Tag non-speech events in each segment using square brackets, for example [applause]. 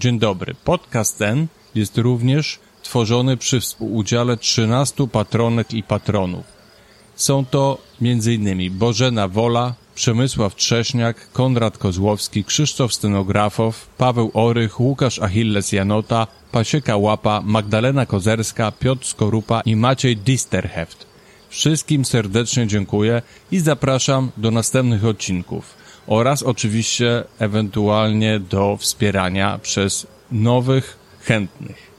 Dzień dobry. Podcast ten jest również tworzony przy współudziale 13 patronek i patronów. Są to m.in. Bożena Wola, Przemysław Trześniak, Konrad Kozłowski, Krzysztof Stenografow, Paweł Orych, Łukasz Achilles Janota, Pasieka Łapa, Magdalena Kozerska, Piotr Skorupa i Maciej Disterheft. Wszystkim serdecznie dziękuję i zapraszam do następnych odcinków oraz oczywiście ewentualnie do wspierania przez nowych chętnych.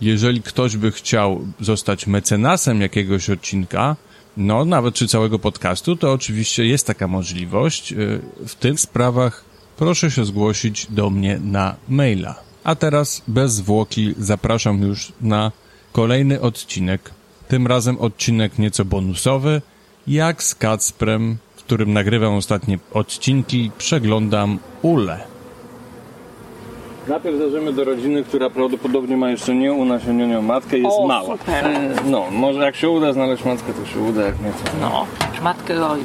Jeżeli ktoś by chciał zostać mecenasem jakiegoś odcinka, no nawet czy całego podcastu, to oczywiście jest taka możliwość. W tych sprawach proszę się zgłosić do mnie na maila. A teraz bez zwłoki zapraszam już na kolejny odcinek. Tym razem odcinek nieco bonusowy, jak z Kacprem, którym nagrywam ostatnie odcinki, przeglądam Ule. Najpierw zajrzymy do rodziny, która prawdopodobnie ma jeszcze nie unasienioną matkę i jest O, mała. super. No, może jak się uda znaleźć matkę, to się uda, jak nie to. No, matkę roju.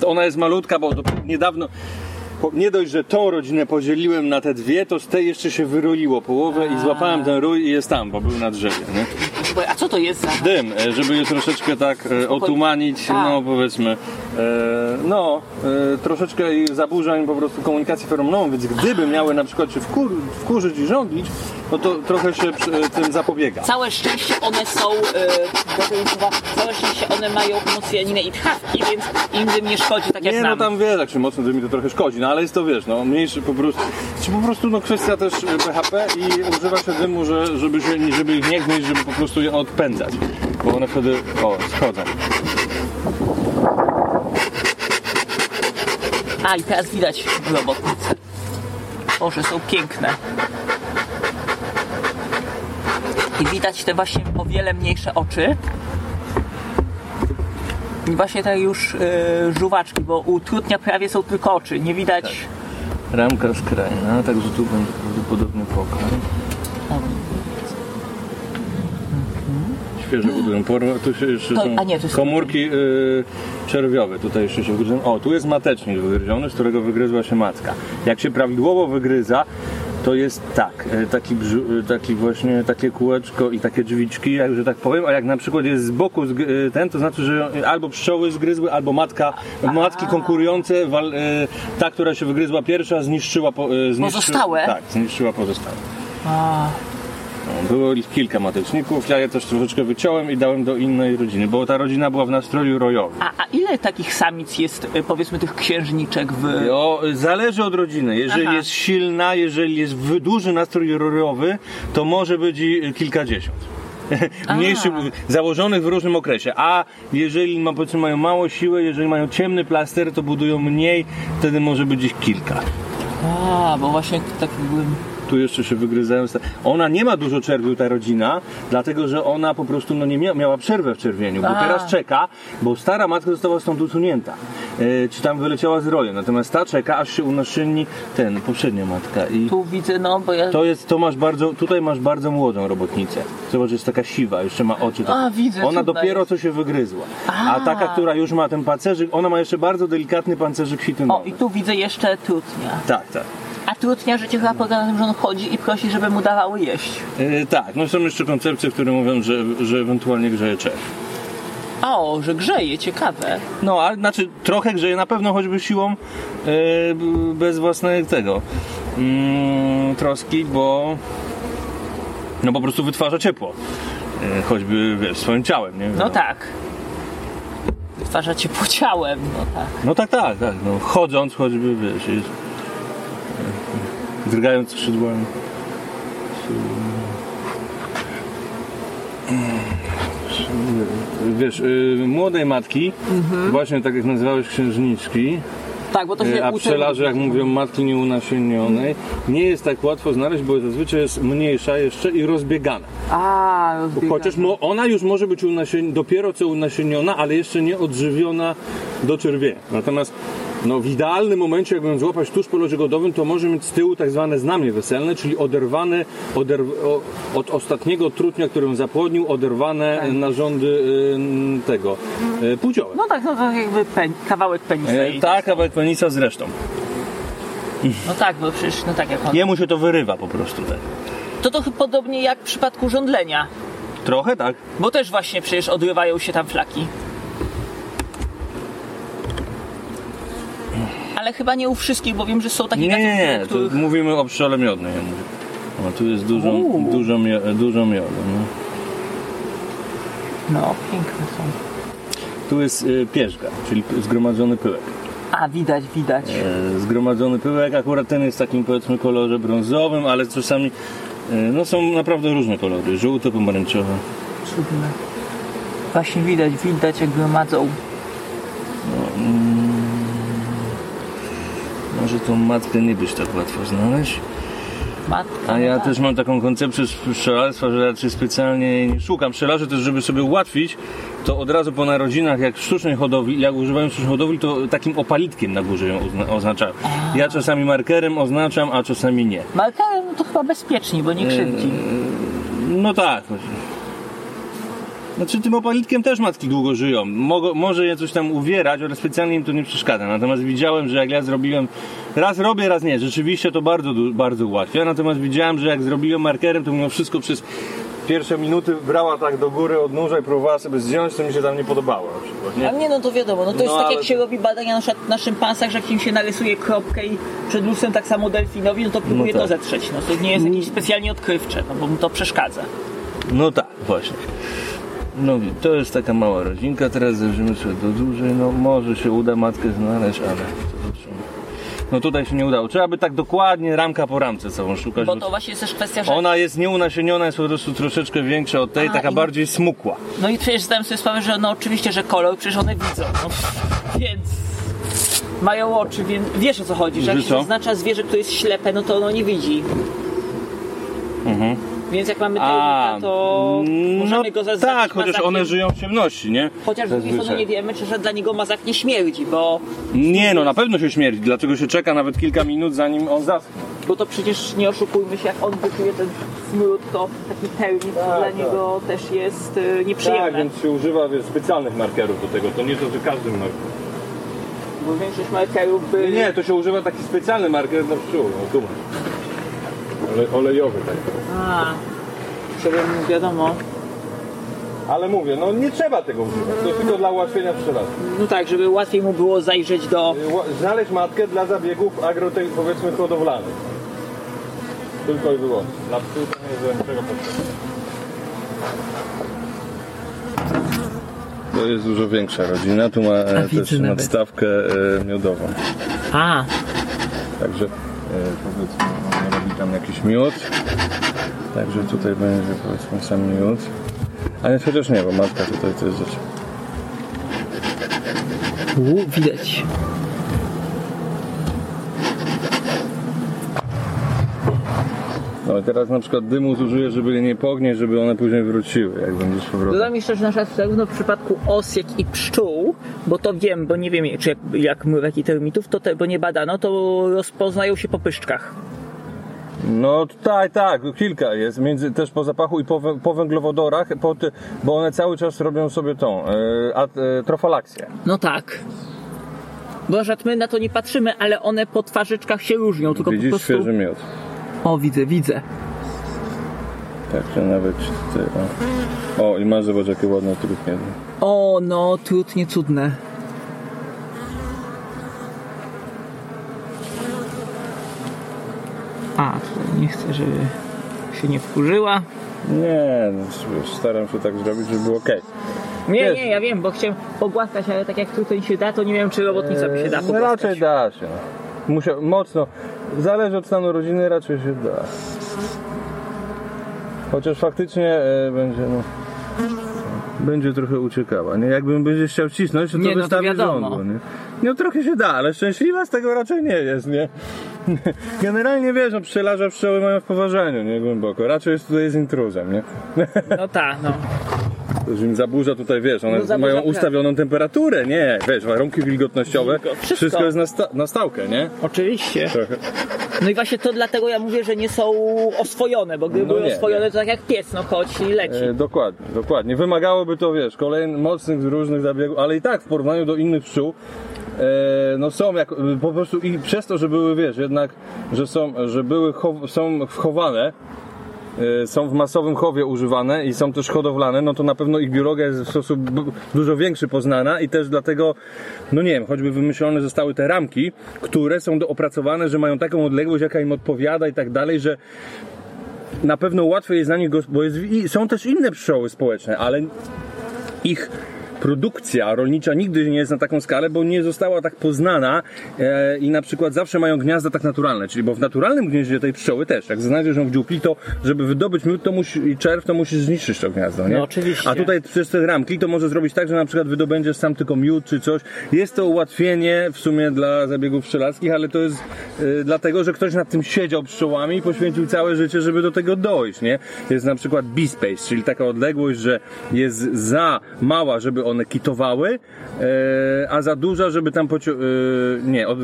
To Ona jest malutka, bo niedawno. Nie dość, że tą rodzinę podzieliłem na te dwie, to z tej jeszcze się wyroiło połowę i złapałem ten rój i jest tam, bo był na drzewie. Nie? A co to jest za... Dym, e, żeby je troszeczkę tak e, otumanić, A. no powiedzmy, no e, troszeczkę zaburzeń po prostu komunikacji feromonowej, więc gdyby miały na przykład się wkur, wkurzyć i żądlić, no to trochę się e, tym zapobiega. Całe szczęście one są, e, mi całe szczęście one mają mocjaninę i tchawki, więc im dym nie szkodzi, tak jak Nie, no nam. tam wiesz, jak się mocno dymi to trochę szkodzi, no ale jest to wiesz, no mniejszy po prostu, czy po prostu no kwestia też e, BHP i używa się dymu, że, żeby, się, żeby ich nie gnieść, żeby po prostu je odpędzać, bo one wtedy, o, schodzą. A i teraz widać robotnice. Boże, są piękne. I widać te właśnie o wiele mniejsze oczy. I właśnie te już e, żuwaczki, bo u prawie są tylko oczy. Nie widać... Ramka skrajna, także tu będzie prawdopodobnie pokarm. Świeży budynek. Porwa, tu się jeszcze To- są a nie, jest- komórki y, czerwiowe. Tutaj jeszcze się wygryzą. O, tu jest matecznik wygryziony, z którego wygryzła się matka. Jak się prawidłowo wygryza, to jest tak, y, taki, y, taki właśnie takie kółeczko i takie drzwiczki, jak, że tak powiem, a jak na przykład jest z boku y, ten, to znaczy, że albo pszczoły zgryzły, albo matka, matki konkurujące, ta, która się wygryzła pierwsza, zniszczyła, po, y, zniszczy, Pozostałe? Tak, zniszczyła pozostałe. A, Było ich kilka mateczników, ja je też troszeczkę wyciąłem i dałem do innej rodziny, bo ta rodzina była w nastroju rojowym. a, a ile takich samic jest, e, powiedzmy, tych księżniczek w... O, zależy od rodziny. Jeżeli Aha. jest silna, jeżeli jest w- duży nastrój rojowy, to może być kilkadziesiąt. [laughs] Mniejszych, założonych w różnym okresie. A jeżeli ma, powiedzmy, mają mało siły, jeżeli mają ciemny plaster, to budują mniej, wtedy może być ich kilka. A, bo właśnie tak byłem... tu jeszcze się wygryzają. Ona nie ma dużo czerwiu, ta rodzina, dlatego że ona po prostu no, nie mia miała przerwę w czerwieniu, bo A. teraz czeka, bo stara matka została stąd usunięta. E, czy tam wyleciała z roju, natomiast ta czeka, aż się unaszynni ten, poprzednia matka. I Tu widzę, no, bo ja... to jest, to masz bardzo, tutaj masz bardzo młodą robotnicę. Zobacz, jest taka siwa, jeszcze ma oczy. Tak. A, widzę, Ona dopiero jest. co się wygryzła. A. A. taka, która już ma ten pancerzyk, ona ma jeszcze bardzo delikatny pancerzyk chitynowy. O, i tu widzę jeszcze trutnia. Tak, tak. A trutnia życie chyba polega na tym, że on chodzi i prosi, żeby mu dawały jeść. E, tak, no są jeszcze koncepcje, które mówią, że, że ewentualnie grzeje czerw. O, że grzeje, ciekawe. No, ale znaczy trochę grzeje na pewno choćby siłą e, bez własnego tego mm, troski, bo no po prostu wytwarza ciepło. E, choćby wiesz, swoim ciałem, nie? No tak. Wytwarza ciepło ciałem, no tak. No tak, tak, tak. No, chodząc choćby, wiesz, jest, drgając skrzydłami. Wiesz, y, młodej matki, właśnie tak jak nazywałeś księżniczki, Tak, bo to się E, A pszczelarze, jak mówią, matki nieunasienionej, nie jest tak łatwo znaleźć, bo zazwyczaj jest mniejsza jeszcze i rozbiegana. A, rozbiegane. Chociaż ona już może być unasien, dopiero co unasieniona, ale jeszcze nie odżywiona do czerwienia. Natomiast no, w idealnym momencie, jak ją złapać tuż po locie godowym, to może mieć z tyłu tak zwane znamie weselne, czyli oderwane oderw, od ostatniego trutnia, który ją zapłodnił, oderwane narządy y, tego y, płciowe. No tak, no to jakby pen, kawałek penisa. E, tak, kawałek penisa z resztą. No tak, bo przecież, no tak jak on. Jemu się to wyrywa po prostu tak. To to chyba podobnie jak w przypadku żądlenia. Trochę tak. Bo też właśnie przecież odrywają się tam flaki. Ale chyba nie u wszystkich, bo wiem, że są takie Nie, nie, nie, gatunki, tu u których... mówimy o pszczole miodnej. Ja mówię. O, tu jest dużo, Uuu. dużo, mio- dużo miodu. No. No, piękne są. Tu jest y, pierzga, czyli p- zgromadzony pyłek. A, widać, widać. E, zgromadzony pyłek, akurat ten jest w takim powiedzmy kolorze brązowym, ale czasami e, no są naprawdę różne kolory, żółte, pomarańczowe. Cudne. Właśnie widać, widać jak gromadzą. Może tą matkę nie być tak łatwo znaleźć. Matka. A ja też mam taką koncepcję pszczelarstwa, że raczej specjalnie nie szukam pszczelarzy też, żeby sobie ułatwić, to od razu po narodzinach, jak w sztucznej hodowli, jak używają sztucznej hodowli, to takim opalitkiem na górze ją ozna- oznaczają. Ja czasami markerem oznaczam, a czasami nie. Markerem no to chyba bezpieczniej, bo nie krzywdzi. No tak. Znaczy tym opalitkiem też matki długo żyją. Może je coś tam uwierać, ale specjalnie im to nie przeszkadza. Natomiast widziałem, że jak ja zrobiłem, raz robię, raz nie. Rzeczywiście to bardzo, bardzo ułatwia. Natomiast widziałem, że jak zrobiłem markerem, to mimo wszystko przez pierwsze minuty brała tak do góry od nóża i próbowała sobie zdjąć, to mi się tam nie podobało na przykład. A Nie? nie, no to wiadomo, no to jest No, tak ale- jak się robi badania na, przykład na szympansach, że jak im się narysuje kropkę i przed lustrem tak samo delfinowi, no to próbuje No to tak. zetrzeć. No to nie jest jakieś specjalnie odkrywcze, no bo mu to przeszkadza. No tak, właśnie. No to jest taka mała rodzinka, teraz zajrzymy sobie do dłużej, no może się uda matkę znaleźć, ale. No tutaj się nie udało. Trzeba by tak dokładnie ramka po ramce całą szukać. Bo to właśnie jest też kwestia, że... Ona jest nieunasieniona, jest po prostu troszeczkę większa od tej, A, taka i- bardziej smukła. No i przecież zdałem sobie sprawę, że no oczywiście, że kolor, przecież one widzą. No, więc mają oczy, więc wiesz o co chodzi, że jak Że się co? zaznacza zwierzę, które jest ślepe, no to ono nie widzi. Więc jak mamy. A, termita, to możemy go zaznaczyć tak, chociaż mazakiem. one żyją w ciemności, nie? Chociaż z drugiej strony Zazwyczaj. nie wiemy, czy że dla niego mazak nie śmierdzi, bo, Nie, no na pewno się śmierdzi, dlatego się czeka nawet kilka minut zanim on zaschnie. bo to przecież nie oszukujmy się, jak on wyczuje ten smród, to taki termit Tak, dla tak. niego też jest y, nieprzyjemny. się używa wiesz, specjalnych markerów do tego, to nie to, że każdy marker. Bo większość markerów by... Nie, to się używa taki specjalny marker dla pszczół, no tu masz. Ole, olejowy tak. A, żeby wiadomo. Ale mówię, no nie trzeba tego używać, to tylko dla ułatwienia pszczelarstwa. No tak, żeby łatwiej mu było zajrzeć do... Znaleźć matkę dla zabiegów agro, powiedzmy hodowlanych. Tylko i wyłącznie. Dla pszczół to nie jest do niczego potrzebne. To jest dużo większa rodzina, tu ma e, też nawet. nadstawkę e, miodową. A, Także e, powiedzmy, tam jakiś miód. Także tutaj będzie powiedzmy sam miód. A nie, chociaż nie, bo matka tutaj to jest rzecz. U, widać. No i teraz na przykład dymu zużyję, żeby je nie pognieść, żeby one później wróciły, jak będziesz powrotem. Dodam jeszcze, że na przykład zarówno w przypadku os, jak i pszczół, bo to wiem, bo nie wiem, czy jak, jak mrówek i termitów, to te, bo nie badano, to rozpoznają się po pyszczkach. No tak, tak, kilka jest, między, też po zapachu i po, po węglowodorach, po bo one cały czas robią sobie tą a, e, trofalaksję. No tak. Bo że my na to nie patrzymy, ale one po twarzyczkach się różnią, tylko Widzisz po prostu... świeży miód. O, widzę, widzę. Także nawet ty, o. i masz zobacz jakie ładne trupnie. O, no, trudnie cudne. A, tutaj nie chcę, żeby się nie wkurzyła. Nie, no, staram się tak zrobić, żeby było ok. Nie, Wiesz- nie, ja wiem, bo chciałem pogłaskać, ale tak jak tutaj się da, to nie wiem, czy robotnica by się da no pogłaskać. raczej da się. Musiał, mocno, zależy od stanu rodziny, raczej się da. Chociaż faktycznie e, będzie, no, będzie trochę uciekała, nie? Jakbym będzie chciał cisnąć, to, Nie, to no to wystawi wiadomo. żądło, nie? No trochę się da, ale szczęśliwa z tego raczej nie jest, nie? [laughs] Generalnie wiesz, no pszczelarze pszczoły mają w poważaniu, nie? Głęboko. Raczej jest tutaj z intruzem, nie? [laughs] No tak, no. że im zaburza tutaj, wiesz, one No mają ustawioną temperaturę, nie, wiesz, warunki wilgotnościowe, Wilgo- wszystko. wszystko. jest na, sta- na stałkę, nie? Oczywiście. Trochę. No i właśnie to dlatego ja mówię, że nie są oswojone, bo gdyby No były nie, oswojone, nie. to tak jak pies, no chodź i leci. E, dokładnie, dokładnie. Wymagałoby to, wiesz, kolejnych mocnych, różnych zabiegów, ale i tak w porównaniu do innych pszczół, no są jak, po prostu i przez to, że były, wiesz, jednak, że są, że były, są wchowane, e, są w masowym chowie używane i są też hodowlane, no to na pewno ich biologia jest w sposób dużo większy poznana i też dlatego, no nie wiem, choćby wymyślone zostały te ramki, które są opracowane, że mają taką odległość, jaka im odpowiada i tak dalej, że na pewno łatwiej jest na nich, bo jest, są też inne pszczoły społeczne, ale ich produkcja rolnicza nigdy nie jest na taką skalę, bo nie została tak poznana e, i na przykład zawsze mają gniazda tak naturalne, czyli bo w naturalnym gnieździe tej pszczoły też, jak znajdziesz ją w dziupli, to żeby wydobyć miód to musi, i czerw, to musisz zniszczyć to gniazdo, nie? No, oczywiście. A tutaj przez te ramki to może zrobić tak, że na przykład wydobędziesz sam tylko miód czy coś. Jest to ułatwienie w sumie dla zabiegów pszczelarskich, ale to jest e, dlatego, że ktoś nad tym siedział pszczołami i poświęcił całe życie, żeby do tego dojść, nie? Jest na przykład B-space, czyli taka odległość, że jest za mała, żeby one kitowały, e, a za duża, żeby tam pocio- e, nie, od,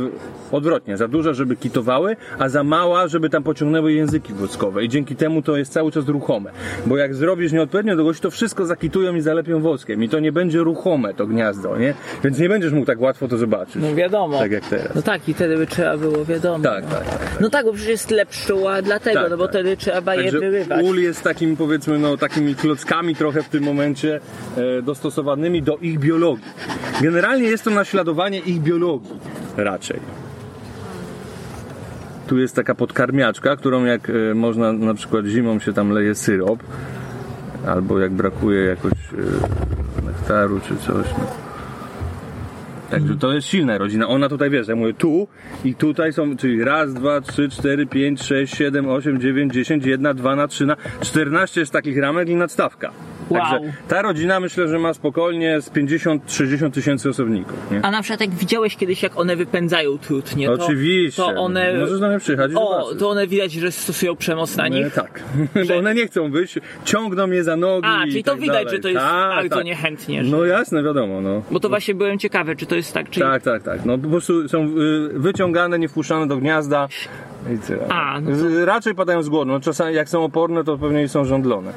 odwrotnie, za duża, żeby kitowały, a za mała, żeby tam pociągnęły języki woskowe i dzięki temu to jest cały czas ruchome, bo jak zrobisz nieodpowiednią długość, to wszystko zakitują i zalepią woskiem i to nie będzie ruchome to gniazdo, nie? Więc nie będziesz mógł tak łatwo to zobaczyć. No wiadomo. Tak jak teraz. No tak, i wtedy by trzeba było, wiadomo. Tak, no. tak, tak. No tak, bo przecież jest tyle pszczół, a dlatego, Tak, no bo tak. wtedy trzeba je Także wyrywać. ul jest takim powiedzmy no takimi klockami trochę w tym momencie e, dostosowanymi do ich biologii. Generalnie jest to naśladowanie ich biologii raczej. Tu jest taka podkarmiaczka, którą jak e, można na przykład zimą się tam leje syrop albo jak brakuje jakoś e, nektaru czy coś. No. Także to jest silna rodzina. Ona tutaj wiesz, ja mówię tu i tutaj są, czyli raz, dwa, trzy, cztery, pięć, sześć, siedem, osiem, dziewięć, dziesięć, jedna, dwa na trzy na 14 jest takich ramek i nadstawka. Wow. Także ta rodzina myślę, że ma spokojnie z 50-60 tysięcy osobników. Nie? A na przykład jak widziałeś kiedyś, jak one wypędzają trutnie, to, Oczywiście. to one... Możesz do mnie przyjechać O, to one widać, że stosują przemoc na E, nich. tak, bo one nie chcą wyjść, ciągną je za nogi. A, czyli tak to widać, dalej. że to jest tak, bardzo tak. niechętnie. Że... No jasne, wiadomo. No. Bo to właśnie byłem ciekawy, czy to jest tak, czy... Tak, tak, tak. No po prostu są y, wyciągane, nie wpuszczane do gniazda i tyle. A, no Z- Raczej padają z głodu. No, czasami jak są oporne, to pewnie są żądlone.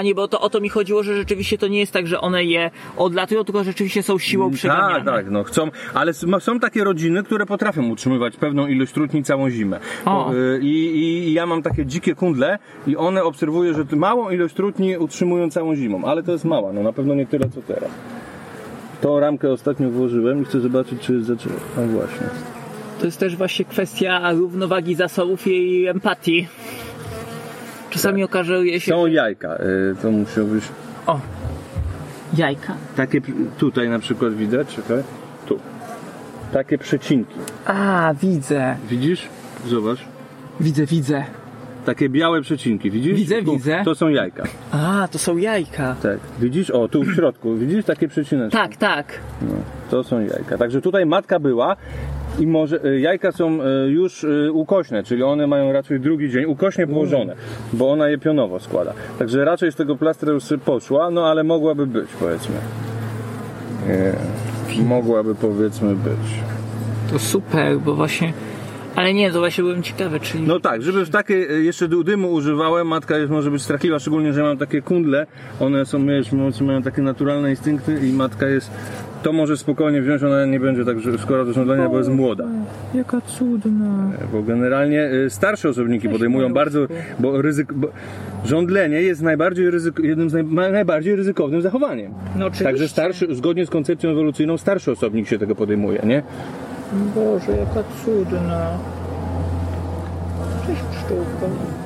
Nie, bo to o to mi chodziło, że rzeczywiście to nie jest tak, że one je odlatują, tylko rzeczywiście są siłą przeganiane. Tak, tak, no chcą, ale są takie rodziny, które potrafią utrzymywać pewną ilość trutni całą zimę. O. Y, I, i, ja mam takie dzikie kundle i one obserwuję, że małą ilość trutni utrzymują całą zimą, ale to jest mała, no na pewno nie tyle co teraz. Tą ramkę ostatnio włożyłem i chcę zobaczyć, czy zaczęło. A właśnie. To jest też właśnie kwestia równowagi zasobów i empatii. Czasami okazuje się... Są jajka, y, to musiał być O, jajka. takie tutaj na przykład widać, czekaj, tu. Takie przecinki. A, widzę. Widzisz? Zobacz. Widzę, widzę. Takie białe przecinki, widzisz? Widzę, Tu, widzę. To są jajka. A, to są jajka. Tak. Widzisz? O, tu w środku. Widzisz takie przecineczki? Tak, tak. No, to są jajka. Także tutaj matka była i może y, jajka są y, już y, ukośne, czyli one mają raczej drugi dzień ukośnie położone, bo ona je pionowo składa. Także raczej z tego plastra już poszła, no ale mogłaby być, powiedzmy. Nie, mogłaby powiedzmy być. To super, bo właśnie... Ale nie, to właśnie byłem ciekawy, czyli... No tak, żeby w takie jeszcze dy- dymu używałem, matka jest może być strachliwa, szczególnie, że mam takie kundle, one są, wiesz, mają takie naturalne instynkty i matka jest, to może spokojnie wziąć, ona nie będzie tak skora do żądania, bo jest młoda. Jaka cudna. Bo generalnie y, starsze osobniki podejmują bardzo, bo, ryzyk, bo żądlenie jest najbardziej ryzyk, jednym z naj, najbardziej ryzykownym zachowaniem. No oczywiście. Także starszy, zgodnie z koncepcją ewolucyjną, starszy osobnik się tego podejmuje, nie? Boże, jaka cudna. Cześć pszczółko.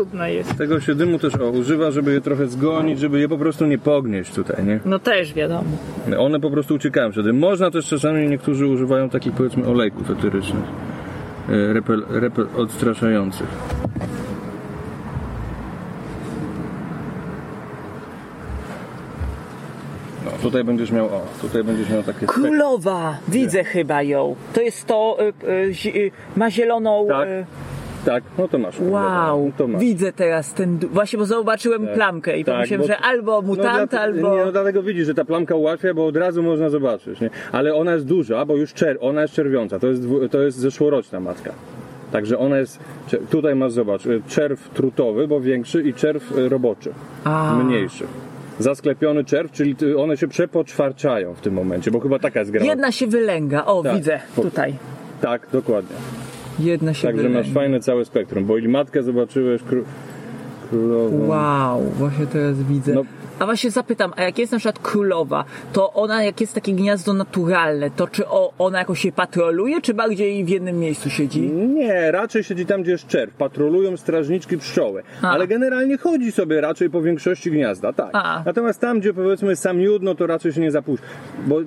Cudna jest. Tego się dymu też o, używa, żeby je trochę zgonić, żeby je po prostu nie pognieść tutaj, nie? No też wiadomo. One po prostu uciekają przed tym. Można też czasami niektórzy używają takich powiedzmy olejków etyrycznych, e, repel, repel odstraszających. No, tutaj będziesz miał, o, tutaj będziesz miał takie spek- Królowa! Widzę chyba ją. To jest to, y, y, y, ma zieloną... Tak. Y, Tak, no to masz. Wow, No to masz. widzę teraz ten, właśnie bo zobaczyłem plamkę i Tak, pomyślałem, bo- że albo mutant, no, dla- albo... Nie, no dlatego widzisz, że ta plamka ułatwia, bo od razu można zobaczyć, nie? Ale ona jest duża, bo już czer, ona jest czerwiąca, to jest, dwu, to jest zeszłoroczna matka. Także ona jest, tutaj masz, zobacz, y, czerw trutowy, bo większy i czerw y, roboczy, A. mniejszy. Zasklepiony czerw, czyli ty- one się przepoczwarczają w tym momencie, bo chyba taka jest gra. Jedna się wylęga, o Tak. widzę, tutaj. Tak, dokładnie. Jedna się Także masz fajne całe spektrum, bo i matkę zobaczyłeś, kró- królową. Wow, właśnie teraz widzę. No. A właśnie zapytam, a jak jest na przykład królowa, to ona, jak jest takie gniazdo naturalne, to czy ona jakoś się patroluje, czy bardziej w jednym miejscu siedzi? Nie, raczej siedzi tam, gdzie jest czerw. Patrolują strażniczki pszczoły. A. Ale generalnie chodzi sobie raczej po większości gniazda, tak. A. Natomiast tam, gdzie powiedzmy sam miód, no to raczej się nie zapuszcza. Bo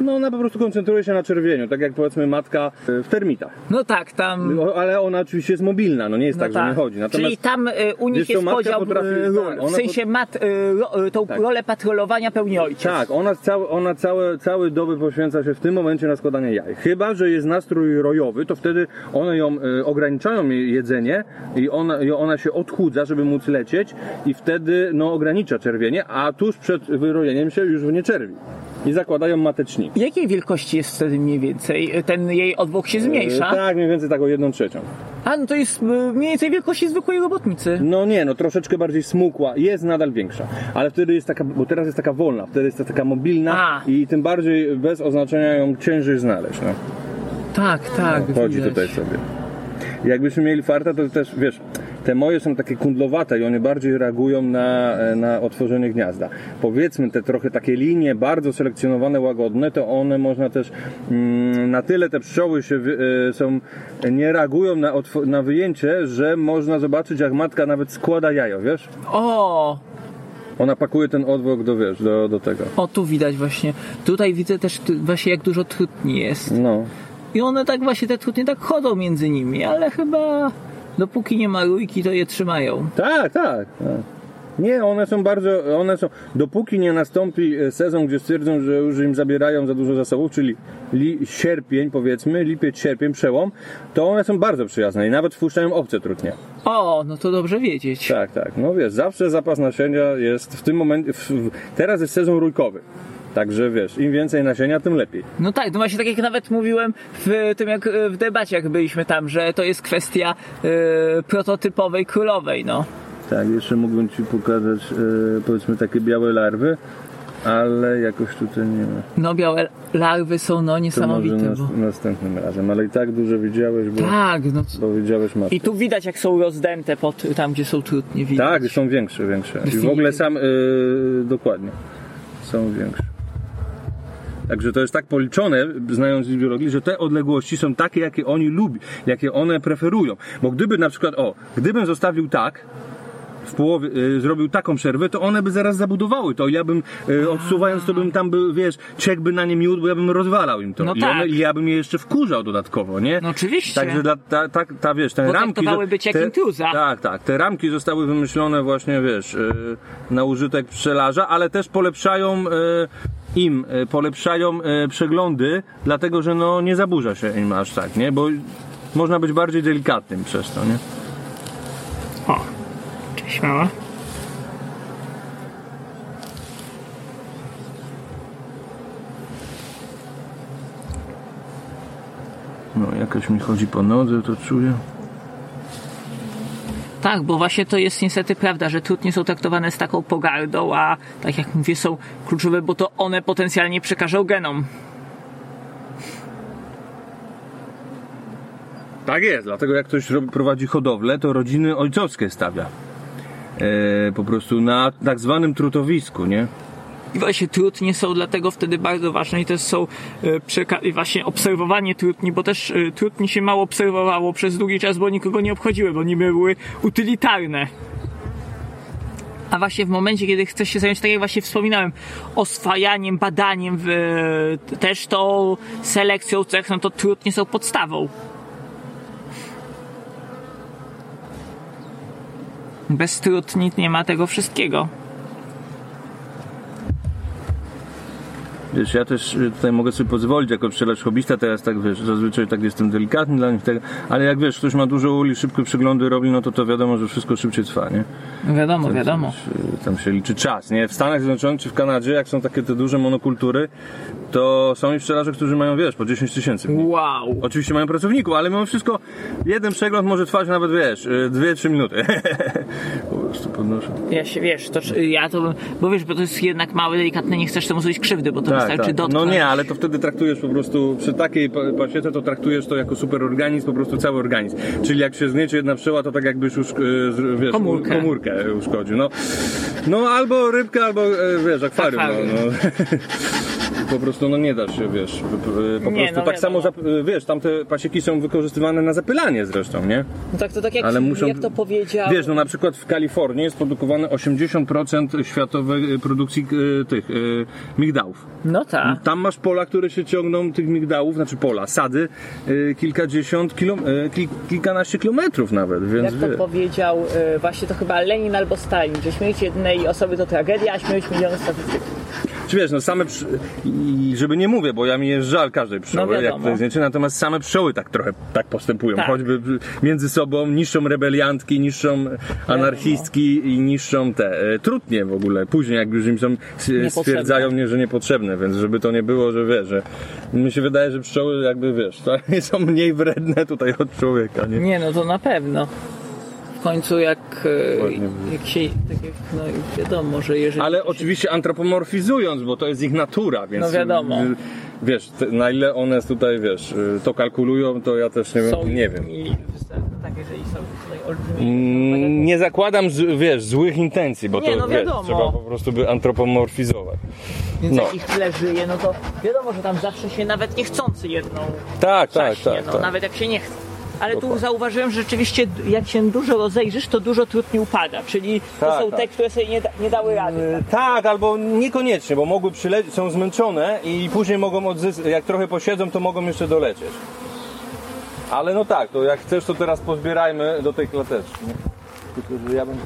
no, ona po prostu koncentruje się na czerwieniu, tak jak powiedzmy matka y, w termitach. No tak, tam... O, Ale ona oczywiście jest mobilna, no nie jest No tak, że nie chodzi. Czyli tam y, u nich jest matka podział potrafi- ról. tak, w sensie mat, ro, tą Tak. rolę patrolowania pełni ojciec. Tak, ona, cały, ona całe, całe doby poświęca się w tym momencie na składanie jaj. Chyba, że jest nastrój rojowy, to wtedy one ją y, ograniczają jej jedzenie i ona, i ona się odchudza, żeby móc lecieć i wtedy no, ogranicza czerwienie, a tuż przed wyrojeniem się już nie czerwi. I zakładają mateczniki. Jakiej wielkości jest wtedy mniej więcej? Ten jej odwłok się zmniejsza? Y, Tak, mniej więcej taką jedną trzecią. A, no to jest y, mniej więcej wielkości zwykłej robotnicy. No nie, no troszeczkę bardziej smukła, jest nadal większa, ale wtedy jest taka, bo teraz jest taka wolna, wtedy jest taka mobilna A. i tym bardziej bez oznaczenia ją ciężej znaleźć. No. Tak, tak. Chodzi widać. tutaj sobie. Jakbyśmy mieli farta, to też, wiesz, te moje są takie kundlowate i one bardziej reagują na, e, na otworzenie gniazda. Powiedzmy, te trochę takie linie, bardzo selekcjonowane, łagodne, to one można też, mm, na tyle te pszczoły się e, są, nie reagują na, na wyjęcie, że można zobaczyć, jak matka nawet składa jajo, wiesz? O, Ona pakuje ten odwłok do, wiesz, do, do tego. o tu widać właśnie. Tutaj widzę też właśnie jak dużo trutni jest. No. I one tak właśnie, te trutnie tak chodzą między nimi, ale chyba dopóki nie ma rójki, to je trzymają. Tak, tak. tak. Nie, one są bardzo, one są, dopóki nie nastąpi e, sezon, gdzie stwierdzą, że już im zabierają za dużo zasobów, czyli li, sierpień powiedzmy, lipiec, sierpień, przełom, to one są bardzo przyjazne i nawet wpuszczają obce trudnie. O, no to dobrze wiedzieć. Tak, tak. No wiesz, zawsze zapas nasienia jest w tym momencie, w, w, teraz jest sezon rójkowy. Także wiesz, im więcej nasienia, tym lepiej. No tak, no właśnie tak jak nawet mówiłem w tym jak w debacie jak byliśmy tam, że to jest kwestia e, prototypowej królowej, no. Tak, jeszcze mógłbym Ci pokazać e, powiedzmy takie białe larwy, ale jakoś tutaj nie ma. No białe larwy są no To może niesamowite, nas, bo... następnym razem, ale i tak dużo widziałeś, bo, Tak, no bo widziałeś matkę. I tu widać jak są rozdęte pod, tam gdzie są trutnie, widać. Tak, są większe, większe. I w ogóle sam, y, dokładnie, są większe. Także to jest tak policzone, znając biologii, że te odległości są takie, jakie oni lubią, jakie one preferują. Bo gdyby na przykład, o, gdybym zostawił tak, w połowie, y, zrobił taką przerwę, to one by zaraz zabudowały to. Ja bym, y, odsuwając to bym tam, by, wiesz, ciekłby na nie miód, bo ja bym rozwalał im to. No I, tak. one, I ja bym je jeszcze wkurzał dodatkowo, nie? No oczywiście. Także dla, ta, ta, ta, wiesz, te Bo ramki... być jak te, intruza. Tak, tak. Te ramki zostały wymyślone właśnie, wiesz, y, na użytek pszczelarza, ale też polepszają y, im, y, polepszają y, przeglądy, dlatego, że no nie zaburza się im aż tak, nie? Bo można być bardziej delikatnym przez to, nie? O, cześć mała. No, jakoś mi chodzi po nodze, to czuję. Tak, bo właśnie to jest niestety prawda, że trudnie są traktowane z taką pogardą, a tak jak mówię, są kluczowe, bo to one potencjalnie przekażą genom. Tak jest, dlatego jak ktoś prowadzi hodowlę, to rodziny ojcowskie stawia. E, po prostu na tak zwanym trutowisku, nie? I właśnie trutnie są dlatego wtedy bardzo ważne i też są e, przeka- właśnie obserwowanie trutni, bo też e, trutni się mało obserwowało przez długi czas, bo nikogo nie obchodziły, bo nie były utylitarne. A właśnie w momencie, kiedy chcesz się zająć, tak jak właśnie wspominałem, oswajaniem, badaniem, w, e, też tą selekcją cech, no to trutnie są podstawą. Bez trutni nie ma tego wszystkiego. Wiesz, ja też y, tutaj mogę sobie pozwolić jako pszczelarz hobbysta, teraz tak wiesz, zazwyczaj tak jestem delikatny dla nich, tak, ale jak wiesz, ktoś ma dużo uli, szybko przeglądy robi, no to to wiadomo, że wszystko szybciej trwa, nie? Wiadomo, wiadomo. Wiesz, y, Tam się liczy czas, nie? W Stanach Zjednoczonych czy w Kanadzie, jak są takie te duże monokultury, to są i pszczelarze, którzy mają, wiesz, po 10 tysięcy. Wow. Oczywiście mają pracowników, ale mimo wszystko jeden przegląd może trwać nawet, wiesz, 2-3 minuty. [laughs] po prostu podnoszę. Ja się, wiesz, to, ja to, bo wiesz, bo to jest jednak małe, delikatne, nie chcesz temu zrobić krzywdy, bo to wystarczy No dotknąć. nie, ale to wtedy traktujesz po prostu, przy takiej pa- pasiece to traktujesz to jako superorganizm, po prostu cały organizm. Czyli jak się zgniecie jedna pszczoła, to tak jakbyś już, z- wiesz, Komórkę. komórkę uszkodził. No, no albo rybkę, albo, e, wiesz, akwarium. Akwarium. No, no. [laughs] Po prostu no nie da się, wiesz, po Nie, prostu no tak samo, zap- wiesz, tamte pasieki są wykorzystywane na zapylanie zresztą, nie? No tak, to tak jak, Ale muszą, jak to powiedział... Wiesz, no na przykład w Kalifornii jest produkowane 80% światowej e, produkcji e, tych e, migdałów. No tak. Tam masz pola, które się ciągną tych migdałów, znaczy pola, sady, y, kilkadziesiąt, kilo, y, kil, kilkanaście kilometrów nawet, więc Jak to wie- powiedział y, właśnie to chyba Lenin albo Stalin, że śmierć jednej osoby to tragedia, a śmierć miliony statystyków. Czy wiesz, no same przy... i żeby nie mówię, bo ja mi jest żal każdej pszczoły, No jak to jest zdjęcie, natomiast same pszczoły tak trochę tak postępują, Tak. choćby między sobą niszczą rebeliantki, niszczą anarchistki i niszczą te e, trutnie w ogóle, później jak już im są, s- stwierdzają mnie, że niepotrzebne, więc żeby to nie było, że wiesz, że mi się wydaje, że pszczoły jakby wiesz, [laughs] są mniej wredne tutaj od człowieka, nie? Nie, no to na pewno. W końcu jak, e, jak się, tak jak, no wiadomo, że jeżeli... Ale się- oczywiście antropomorfizując, bo to jest ich natura, więc No wiadomo. y, wiesz, na ile one tutaj, wiesz, y, to kalkulują, to ja też nie wiem. są Nie wiem. I, tak, jeżeli są tutaj olbrzymie... Mm, Nie zakładam, wiesz, złych intencji, bo Nie, to no wiesz, wiadomo. trzeba po prostu by antropomorfizować. Więc no. jak ich tyle żyje, no to wiadomo, że tam zawsze się nawet niechcący jedną Tak, tak, tak. no, tak. nawet jak się nie chce. Ale tu Dokładnie. zauważyłem, że rzeczywiście jak się dużo rozejrzysz, to dużo trudniej upada. Czyli to Tak, są tak. te, które sobie nie, da, nie dały rady. Y, Tak, albo niekoniecznie, bo mogły przylecieć, są zmęczone i później mogą odzyskać, jak trochę posiedzą, to mogą jeszcze dolecieć. Ale no tak, to jak chcesz, to teraz pozbierajmy do tej klateczki. Tylko, że ja bym...